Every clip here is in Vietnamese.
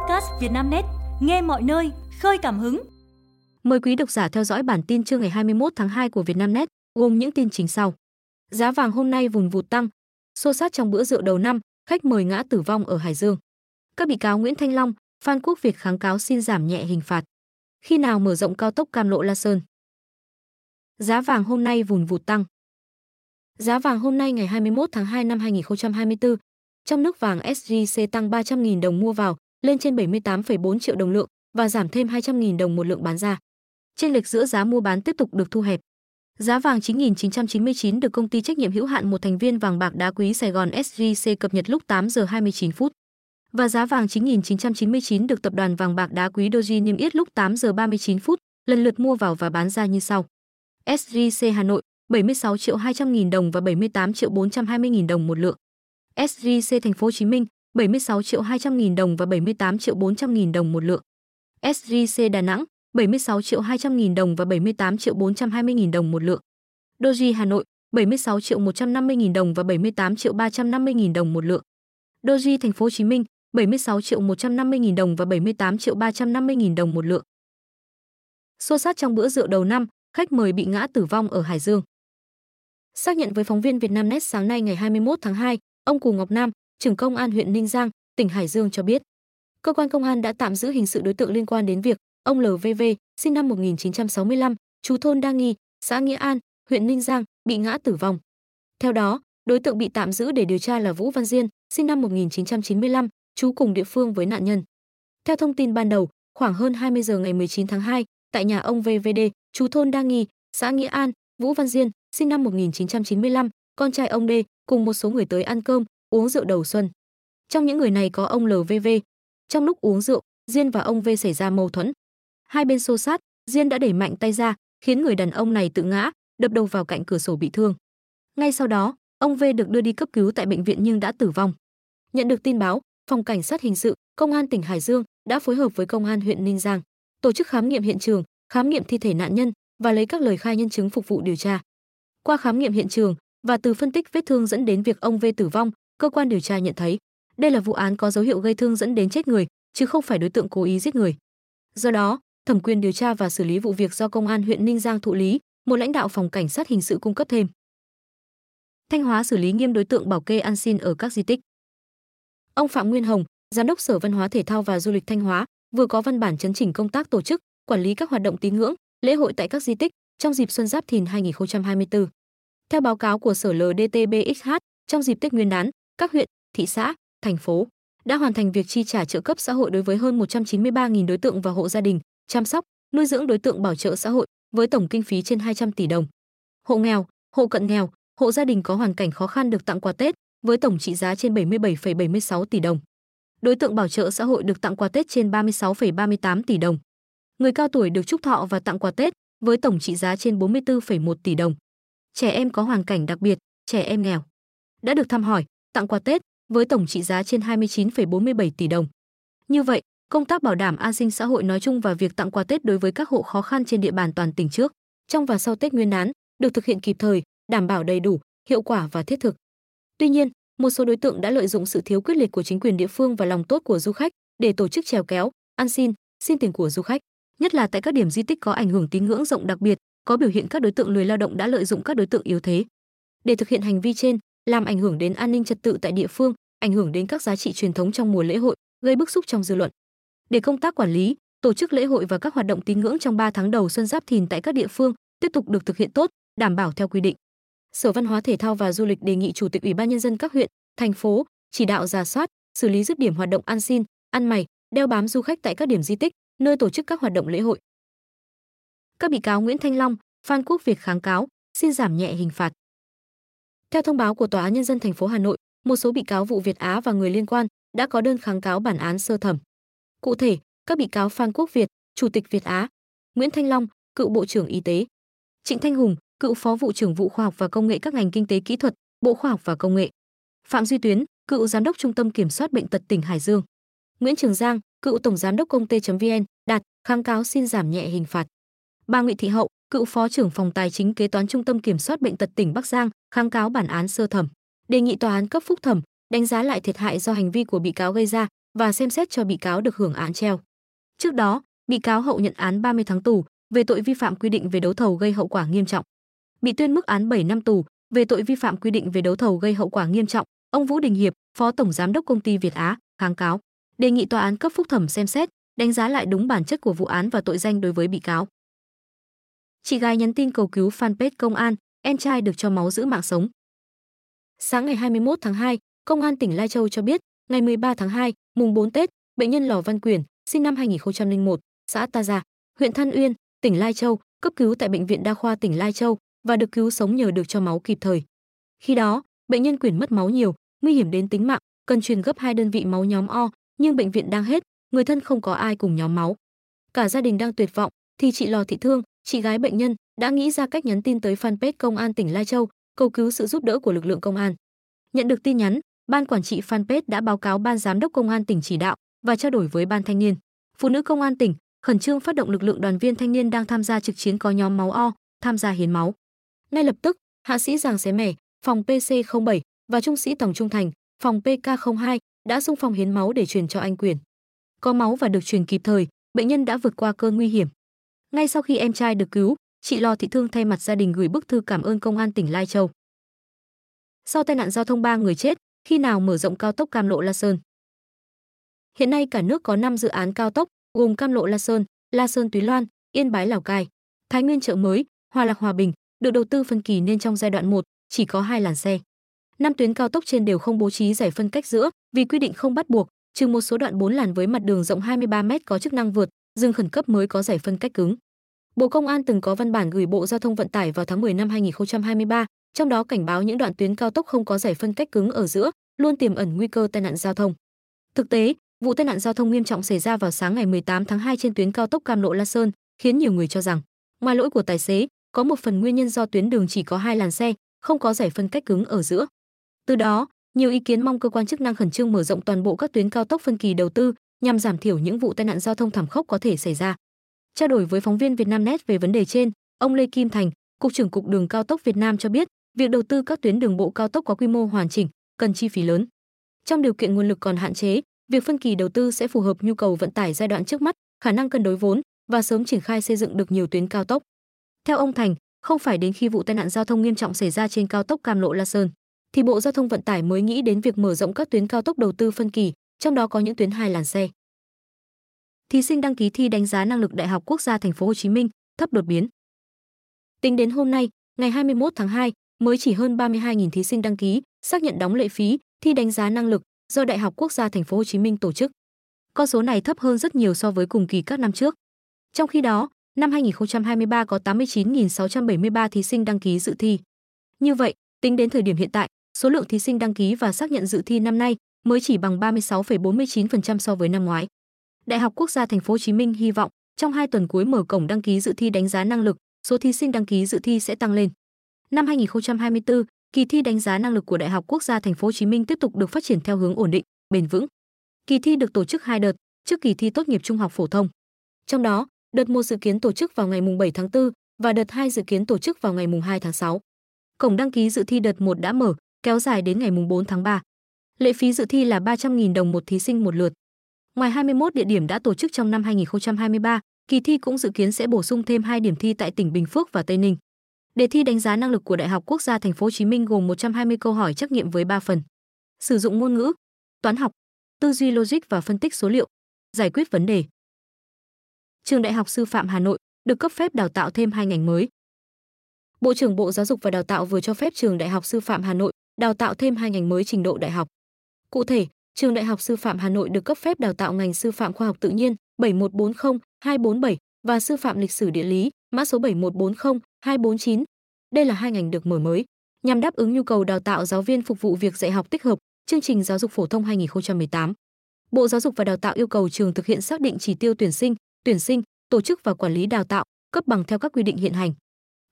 podcast Vietnamnet, nghe mọi nơi, khơi cảm hứng. Mời quý độc giả theo dõi bản tin trưa ngày 21 tháng 2 của Vietnamnet, gồm những tin chính sau. Giá vàng hôm nay vùng vụt tăng, xô sát trong bữa rượu đầu năm, khách mời ngã tử vong ở Hải Dương. Các bị cáo Nguyễn Thanh Long, Phan Quốc Việt kháng cáo xin giảm nhẹ hình phạt. Khi nào mở rộng cao tốc Cam Lộ La Sơn? Giá vàng hôm nay vùng vụt tăng. Giá vàng hôm nay ngày 21 tháng 2 năm 2024, trong nước vàng SJC tăng 300.000 đồng mua vào, lên trên 78,4 triệu đồng lượng và giảm thêm 200.000 đồng một lượng bán ra. Trên lệch giữa giá mua bán tiếp tục được thu hẹp. Giá vàng 9.999 được công ty trách nhiệm hữu hạn một thành viên vàng bạc đá quý Sài Gòn SJC cập nhật lúc 8 giờ 29 phút. Và giá vàng 9.999 được tập đoàn vàng bạc đá quý Doji niêm yết lúc 8 giờ 39 phút, lần lượt mua vào và bán ra như sau. SJC Hà Nội 76 triệu 200 nghìn đồng và 78 triệu 420 nghìn đồng một lượng. SJC Thành phố Hồ Chí Minh 76 triệu 200 nghìn đồng và 78 triệu 400 nghìn đồng một lượng. SJC Đà Nẵng 76 triệu 200 nghìn đồng và 78 triệu 420 nghìn đồng một lượng. Doji Hà Nội 76 triệu 150 nghìn đồng và 78 triệu 350 nghìn đồng một lượng. Doji Thành phố Hồ Chí Minh 76 triệu 150 nghìn đồng và 78 triệu 350 nghìn đồng một lượng. Xô sát trong bữa rượu đầu năm, khách mời bị ngã tử vong ở Hải Dương. Xác nhận với phóng viên Vietnamnet sáng nay ngày 21 tháng 2, ông Cù Ngọc Nam, trưởng công an huyện Ninh Giang, tỉnh Hải Dương cho biết, cơ quan công an đã tạm giữ hình sự đối tượng liên quan đến việc ông LVV, sinh năm 1965, chú thôn Đa Nghi, xã Nghĩa An, huyện Ninh Giang, bị ngã tử vong. Theo đó, đối tượng bị tạm giữ để điều tra là Vũ Văn Diên, sinh năm 1995, chú cùng địa phương với nạn nhân. Theo thông tin ban đầu, khoảng hơn 20 giờ ngày 19 tháng 2, tại nhà ông VVD, chú thôn Đa Nghi, xã Nghĩa An, Vũ Văn Diên, sinh năm 1995, con trai ông D, cùng một số người tới ăn cơm, uống rượu đầu xuân. Trong những người này có ông LVV. Trong lúc uống rượu, Diên và ông V xảy ra mâu thuẫn. Hai bên xô sát, Diên đã đẩy mạnh tay ra, khiến người đàn ông này tự ngã, đập đầu vào cạnh cửa sổ bị thương. Ngay sau đó, ông V được đưa đi cấp cứu tại bệnh viện nhưng đã tử vong. Nhận được tin báo, phòng cảnh sát hình sự, công an tỉnh Hải Dương đã phối hợp với công an huyện Ninh Giang tổ chức khám nghiệm hiện trường, khám nghiệm thi thể nạn nhân và lấy các lời khai nhân chứng phục vụ điều tra. Qua khám nghiệm hiện trường và từ phân tích vết thương dẫn đến việc ông V tử vong, cơ quan điều tra nhận thấy đây là vụ án có dấu hiệu gây thương dẫn đến chết người, chứ không phải đối tượng cố ý giết người. Do đó, thẩm quyền điều tra và xử lý vụ việc do công an huyện Ninh Giang thụ lý, một lãnh đạo phòng cảnh sát hình sự cung cấp thêm. Thanh Hóa xử lý nghiêm đối tượng bảo kê ăn xin ở các di tích. Ông Phạm Nguyên Hồng, giám đốc Sở Văn hóa Thể thao và Du lịch Thanh Hóa, vừa có văn bản chấn chỉnh công tác tổ chức, quản lý các hoạt động tín ngưỡng, lễ hội tại các di tích trong dịp Xuân Giáp Thìn 2024. Theo báo cáo của Sở LDTBXH, trong dịp Tết Nguyên đán, các huyện, thị xã, thành phố đã hoàn thành việc chi trả trợ cấp xã hội đối với hơn 193.000 đối tượng và hộ gia đình, chăm sóc, nuôi dưỡng đối tượng bảo trợ xã hội với tổng kinh phí trên 200 tỷ đồng. Hộ nghèo, hộ cận nghèo, hộ gia đình có hoàn cảnh khó khăn được tặng quà Tết với tổng trị giá trên 77,76 tỷ đồng. Đối tượng bảo trợ xã hội được tặng quà Tết trên 36,38 tỷ đồng. Người cao tuổi được chúc thọ và tặng quà Tết với tổng trị giá trên 44,1 tỷ đồng. Trẻ em có hoàn cảnh đặc biệt, trẻ em nghèo đã được thăm hỏi, tặng quà Tết với tổng trị giá trên 29,47 tỷ đồng. Như vậy, công tác bảo đảm an sinh xã hội nói chung và việc tặng quà Tết đối với các hộ khó khăn trên địa bàn toàn tỉnh trước, trong và sau Tết Nguyên đán được thực hiện kịp thời, đảm bảo đầy đủ, hiệu quả và thiết thực. Tuy nhiên, một số đối tượng đã lợi dụng sự thiếu quyết liệt của chính quyền địa phương và lòng tốt của du khách để tổ chức trèo kéo, ăn xin, xin tiền của du khách, nhất là tại các điểm di tích có ảnh hưởng tín ngưỡng rộng đặc biệt, có biểu hiện các đối tượng lười lao động đã lợi dụng các đối tượng yếu thế. Để thực hiện hành vi trên, làm ảnh hưởng đến an ninh trật tự tại địa phương, ảnh hưởng đến các giá trị truyền thống trong mùa lễ hội, gây bức xúc trong dư luận. Để công tác quản lý, tổ chức lễ hội và các hoạt động tín ngưỡng trong 3 tháng đầu xuân Giáp Thìn tại các địa phương tiếp tục được thực hiện tốt, đảm bảo theo quy định. Sở Văn hóa Thể thao và Du lịch đề nghị Chủ tịch Ủy ban nhân dân các huyện, thành phố chỉ đạo giả soát, xử lý dứt điểm hoạt động ăn xin, ăn mày, đeo bám du khách tại các điểm di tích, nơi tổ chức các hoạt động lễ hội. Các bị cáo Nguyễn Thanh Long, Phan Quốc Việt kháng cáo, xin giảm nhẹ hình phạt. Theo thông báo của Tòa án nhân dân thành phố Hà Nội, một số bị cáo vụ Việt Á và người liên quan đã có đơn kháng cáo bản án sơ thẩm. Cụ thể, các bị cáo Phan Quốc Việt, Chủ tịch Việt Á, Nguyễn Thanh Long, cựu Bộ trưởng Y tế, Trịnh Thanh Hùng, cựu Phó vụ trưởng vụ Khoa học và Công nghệ các ngành kinh tế kỹ thuật, Bộ Khoa học và Công nghệ, Phạm Duy Tuyến, cựu Giám đốc Trung tâm Kiểm soát bệnh tật tỉnh Hải Dương, Nguyễn Trường Giang, cựu Tổng Giám đốc Công ty.vn, đạt kháng cáo xin giảm nhẹ hình phạt. Bà Nguyễn Thị Hậu, cựu Phó trưởng phòng Tài chính Kế toán Trung tâm Kiểm soát bệnh tật tỉnh Bắc Giang, kháng cáo bản án sơ thẩm, đề nghị tòa án cấp phúc thẩm đánh giá lại thiệt hại do hành vi của bị cáo gây ra và xem xét cho bị cáo được hưởng án treo. Trước đó, bị cáo Hậu nhận án 30 tháng tù về tội vi phạm quy định về đấu thầu gây hậu quả nghiêm trọng. Bị tuyên mức án 7 năm tù về tội vi phạm quy định về đấu thầu gây hậu quả nghiêm trọng, ông Vũ Đình Hiệp, Phó Tổng Giám đốc Công ty Việt Á, kháng cáo, đề nghị tòa án cấp phúc thẩm xem xét, đánh giá lại đúng bản chất của vụ án và tội danh đối với bị cáo. Chị gái nhắn tin cầu cứu fanpage công an, em trai được cho máu giữ mạng sống. Sáng ngày 21 tháng 2, Công an tỉnh Lai Châu cho biết, ngày 13 tháng 2, mùng 4 Tết, bệnh nhân Lò Văn Quyền, sinh năm 2001, xã Ta Gia, huyện Than Uyên, tỉnh Lai Châu, cấp cứu tại bệnh viện đa khoa tỉnh Lai Châu và được cứu sống nhờ được cho máu kịp thời. Khi đó, bệnh nhân Quyền mất máu nhiều, nguy hiểm đến tính mạng, cần truyền gấp hai đơn vị máu nhóm O, nhưng bệnh viện đang hết, người thân không có ai cùng nhóm máu. Cả gia đình đang tuyệt vọng, thì chị Lò Thị Thương, chị gái bệnh nhân, đã nghĩ ra cách nhắn tin tới fanpage công an tỉnh Lai Châu, cầu cứu sự giúp đỡ của lực lượng công an. Nhận được tin nhắn, ban quản trị fanpage đã báo cáo ban giám đốc công an tỉnh chỉ đạo và trao đổi với ban thanh niên. Phụ nữ công an tỉnh khẩn trương phát động lực lượng đoàn viên thanh niên đang tham gia trực chiến có nhóm máu O tham gia hiến máu. Ngay lập tức, hạ sĩ Giàng Xé Mẻ, phòng PC07 và trung sĩ Tổng Trung Thành, phòng PK02 đã xung phong hiến máu để truyền cho anh Quyền. Có máu và được truyền kịp thời, bệnh nhân đã vượt qua cơn nguy hiểm. Ngay sau khi em trai được cứu, chị Lò Thị Thương thay mặt gia đình gửi bức thư cảm ơn công an tỉnh Lai Châu. Sau tai nạn giao thông 3 người chết, khi nào mở rộng cao tốc Cam Lộ La Sơn? Hiện nay cả nước có 5 dự án cao tốc, gồm Cam Lộ La Sơn, La Sơn Túy Loan, Yên Bái Lào Cai, Thái Nguyên chợ mới, Hòa Lạc Hòa Bình, được đầu tư phân kỳ nên trong giai đoạn 1 chỉ có hai làn xe. Năm tuyến cao tốc trên đều không bố trí giải phân cách giữa, vì quy định không bắt buộc, trừ một số đoạn 4 làn với mặt đường rộng 23 m có chức năng vượt, dừng khẩn cấp mới có giải phân cách cứng. Bộ Công an từng có văn bản gửi Bộ Giao thông Vận tải vào tháng 10 năm 2023, trong đó cảnh báo những đoạn tuyến cao tốc không có giải phân cách cứng ở giữa, luôn tiềm ẩn nguy cơ tai nạn giao thông. Thực tế, vụ tai nạn giao thông nghiêm trọng xảy ra vào sáng ngày 18 tháng 2 trên tuyến cao tốc Cam Lộ La Sơn, khiến nhiều người cho rằng, ngoài lỗi của tài xế, có một phần nguyên nhân do tuyến đường chỉ có hai làn xe, không có giải phân cách cứng ở giữa. Từ đó, nhiều ý kiến mong cơ quan chức năng khẩn trương mở rộng toàn bộ các tuyến cao tốc phân kỳ đầu tư nhằm giảm thiểu những vụ tai nạn giao thông thảm khốc có thể xảy ra. Trao đổi với phóng viên Vietnamnet về vấn đề trên, ông Lê Kim Thành, cục trưởng cục đường cao tốc Việt Nam cho biết, việc đầu tư các tuyến đường bộ cao tốc có quy mô hoàn chỉnh cần chi phí lớn. Trong điều kiện nguồn lực còn hạn chế, việc phân kỳ đầu tư sẽ phù hợp nhu cầu vận tải giai đoạn trước mắt, khả năng cân đối vốn và sớm triển khai xây dựng được nhiều tuyến cao tốc. Theo ông Thành, không phải đến khi vụ tai nạn giao thông nghiêm trọng xảy ra trên cao tốc Cam Lộ La Sơn thì Bộ Giao thông Vận tải mới nghĩ đến việc mở rộng các tuyến cao tốc đầu tư phân kỳ, trong đó có những tuyến hai làn xe. Thí sinh đăng ký thi đánh giá năng lực Đại học Quốc gia Thành phố Hồ Chí Minh thấp đột biến. Tính đến hôm nay, ngày 21 tháng 2, mới chỉ hơn 32.000 thí sinh đăng ký, xác nhận đóng lệ phí thi đánh giá năng lực do Đại học Quốc gia Thành phố Hồ Chí Minh tổ chức. Con số này thấp hơn rất nhiều so với cùng kỳ các năm trước. Trong khi đó, năm 2023 có 89.673 thí sinh đăng ký dự thi. Như vậy, tính đến thời điểm hiện tại, số lượng thí sinh đăng ký và xác nhận dự thi năm nay mới chỉ bằng 36,49% so với năm ngoái. Đại học Quốc gia Thành phố Hồ Chí Minh hy vọng trong hai tuần cuối mở cổng đăng ký dự thi đánh giá năng lực, số thí sinh đăng ký dự thi sẽ tăng lên. Năm 2024, kỳ thi đánh giá năng lực của Đại học Quốc gia Thành phố Hồ Chí Minh tiếp tục được phát triển theo hướng ổn định, bền vững. Kỳ thi được tổ chức hai đợt, trước kỳ thi tốt nghiệp trung học phổ thông. Trong đó, đợt 1 dự kiến tổ chức vào ngày mùng 7 tháng 4 và đợt 2 dự kiến tổ chức vào ngày mùng 2 tháng 6. Cổng đăng ký dự thi đợt 1 đã mở, kéo dài đến ngày mùng 4 tháng 3. Lệ phí dự thi là 300.000 đồng một thí sinh một lượt. Ngoài 21 địa điểm đã tổ chức trong năm 2023, kỳ thi cũng dự kiến sẽ bổ sung thêm 2 điểm thi tại tỉnh Bình Phước và Tây Ninh. Đề thi đánh giá năng lực của Đại học Quốc gia Thành phố Hồ Chí Minh gồm 120 câu hỏi trắc nghiệm với 3 phần. Sử dụng ngôn ngữ, toán học, tư duy logic và phân tích số liệu, giải quyết vấn đề. Trường Đại học Sư phạm Hà Nội được cấp phép đào tạo thêm hai ngành mới. Bộ trưởng Bộ Giáo dục và Đào tạo vừa cho phép Trường Đại học Sư phạm Hà Nội đào tạo thêm hai ngành mới trình độ đại học. Cụ thể, Trường Đại học Sư phạm Hà Nội được cấp phép đào tạo ngành Sư phạm khoa học tự nhiên 7140 247 và Sư phạm lịch sử địa lý mã số 7140 249. Đây là hai ngành được mở mới nhằm đáp ứng nhu cầu đào tạo giáo viên phục vụ việc dạy học tích hợp chương trình giáo dục phổ thông 2018. Bộ Giáo dục và Đào tạo yêu cầu trường thực hiện xác định chỉ tiêu tuyển sinh, tuyển sinh, tổ chức và quản lý đào tạo, cấp bằng theo các quy định hiện hành.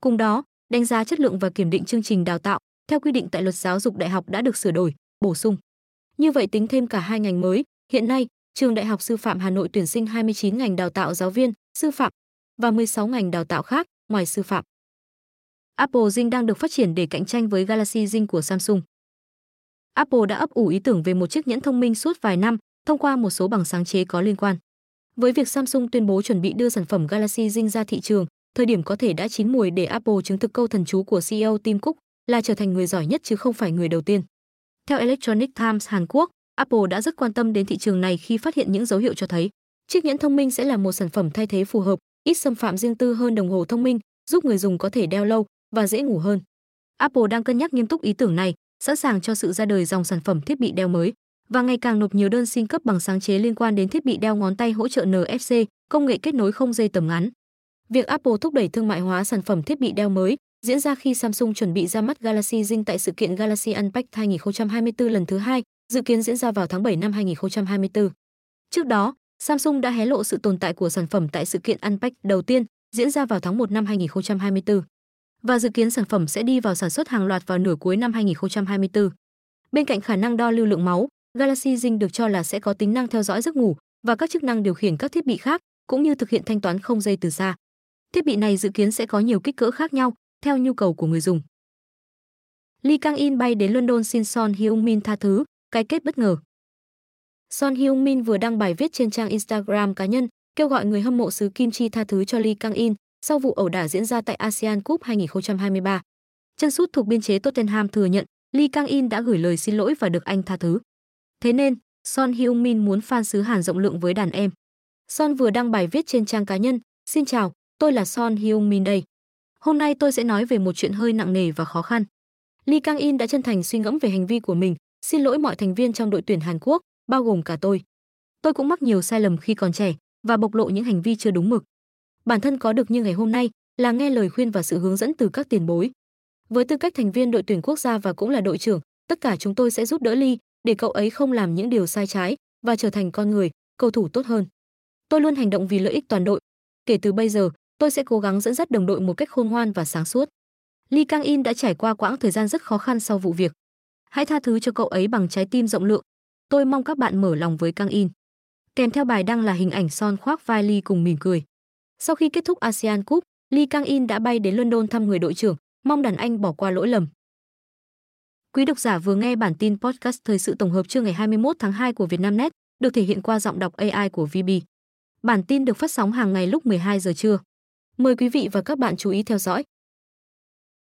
Cùng đó, đánh giá chất lượng và kiểm định chương trình đào tạo theo quy định tại Luật Giáo dục Đại học đã được sửa đổi, bổ sung. Như vậy tính thêm cả hai ngành mới, hiện nay, Trường Đại học Sư phạm Hà Nội tuyển sinh 29 ngành đào tạo giáo viên, sư phạm và 16 ngành đào tạo khác ngoài sư phạm. Apple Zing đang được phát triển để cạnh tranh với Galaxy Zing của Samsung. Apple đã ấp ủ ý tưởng về một chiếc nhẫn thông minh suốt vài năm, thông qua một số bằng sáng chế có liên quan. Với việc Samsung tuyên bố chuẩn bị đưa sản phẩm Galaxy Zing ra thị trường, thời điểm có thể đã chín mùi để Apple chứng thực câu thần chú của CEO Tim Cook là trở thành người giỏi nhất chứ không phải người đầu tiên. Theo Electronic Times Hàn Quốc, Apple đã rất quan tâm đến thị trường này khi phát hiện những dấu hiệu cho thấy chiếc nhẫn thông minh sẽ là một sản phẩm thay thế phù hợp, ít xâm phạm riêng tư hơn đồng hồ thông minh, giúp người dùng có thể đeo lâu và dễ ngủ hơn. Apple đang cân nhắc nghiêm túc ý tưởng này, sẵn sàng cho sự ra đời dòng sản phẩm thiết bị đeo mới và ngày càng nộp nhiều đơn xin cấp bằng sáng chế liên quan đến thiết bị đeo ngón tay hỗ trợ NFC, công nghệ kết nối không dây tầm ngắn. Việc Apple thúc đẩy thương mại hóa sản phẩm thiết bị đeo mới diễn ra khi Samsung chuẩn bị ra mắt Galaxy Zing tại sự kiện Galaxy Unpacked 2024 lần thứ hai, dự kiến diễn ra vào tháng 7 năm 2024. Trước đó, Samsung đã hé lộ sự tồn tại của sản phẩm tại sự kiện Unpacked đầu tiên, diễn ra vào tháng 1 năm 2024 và dự kiến sản phẩm sẽ đi vào sản xuất hàng loạt vào nửa cuối năm 2024. Bên cạnh khả năng đo lưu lượng máu, Galaxy Zing được cho là sẽ có tính năng theo dõi giấc ngủ và các chức năng điều khiển các thiết bị khác, cũng như thực hiện thanh toán không dây từ xa. Thiết bị này dự kiến sẽ có nhiều kích cỡ khác nhau theo nhu cầu của người dùng. Lee Kang In bay đến London xin Son Heung Min tha thứ, cái kết bất ngờ. Son Heung Min vừa đăng bài viết trên trang Instagram cá nhân kêu gọi người hâm mộ xứ Kim Chi tha thứ cho Lee Kang In sau vụ ẩu đả diễn ra tại ASEAN Cup 2023. Chân sút thuộc biên chế Tottenham thừa nhận Lee Kang In đã gửi lời xin lỗi và được anh tha thứ. Thế nên, Son Heung Min muốn fan xứ Hàn rộng lượng với đàn em. Son vừa đăng bài viết trên trang cá nhân, "Xin chào, tôi là Son Heung Min đây. Hôm nay tôi sẽ nói về một chuyện hơi nặng nề và khó khăn." Lee Kang In đã chân thành suy ngẫm về hành vi của mình, xin lỗi mọi thành viên trong đội tuyển Hàn Quốc, bao gồm cả tôi. Tôi cũng mắc nhiều sai lầm khi còn trẻ và bộc lộ những hành vi chưa đúng mực. Bản thân có được như ngày hôm nay là nghe lời khuyên và sự hướng dẫn từ các tiền bối. Với tư cách thành viên đội tuyển quốc gia và cũng là đội trưởng, tất cả chúng tôi sẽ giúp đỡ Lee để cậu ấy không làm những điều sai trái và trở thành con người, cầu thủ tốt hơn. Tôi luôn hành động vì lợi ích toàn đội. Kể từ bây giờ, tôi sẽ cố gắng dẫn dắt đồng đội một cách khôn ngoan và sáng suốt. Lee Kang In đã trải qua quãng thời gian rất khó khăn sau vụ việc. Hãy tha thứ cho cậu ấy bằng trái tim rộng lượng. Tôi mong các bạn mở lòng với Kang In. Kèm theo bài đăng là hình ảnh Son khoác vai Lee cùng mỉm cười. Sau khi kết thúc ASEAN Cup, Lee Kang In đã bay đến London thăm người đội trưởng, mong đàn anh bỏ qua lỗi lầm. Quý độc giả vừa nghe bản tin podcast thời sự tổng hợp trưa ngày 21 tháng 2 của Vietnamnet, được thể hiện qua giọng đọc AI của VB. Bản tin được phát sóng hàng ngày lúc 12 giờ trưa. Mời quý vị và các bạn chú ý theo dõi.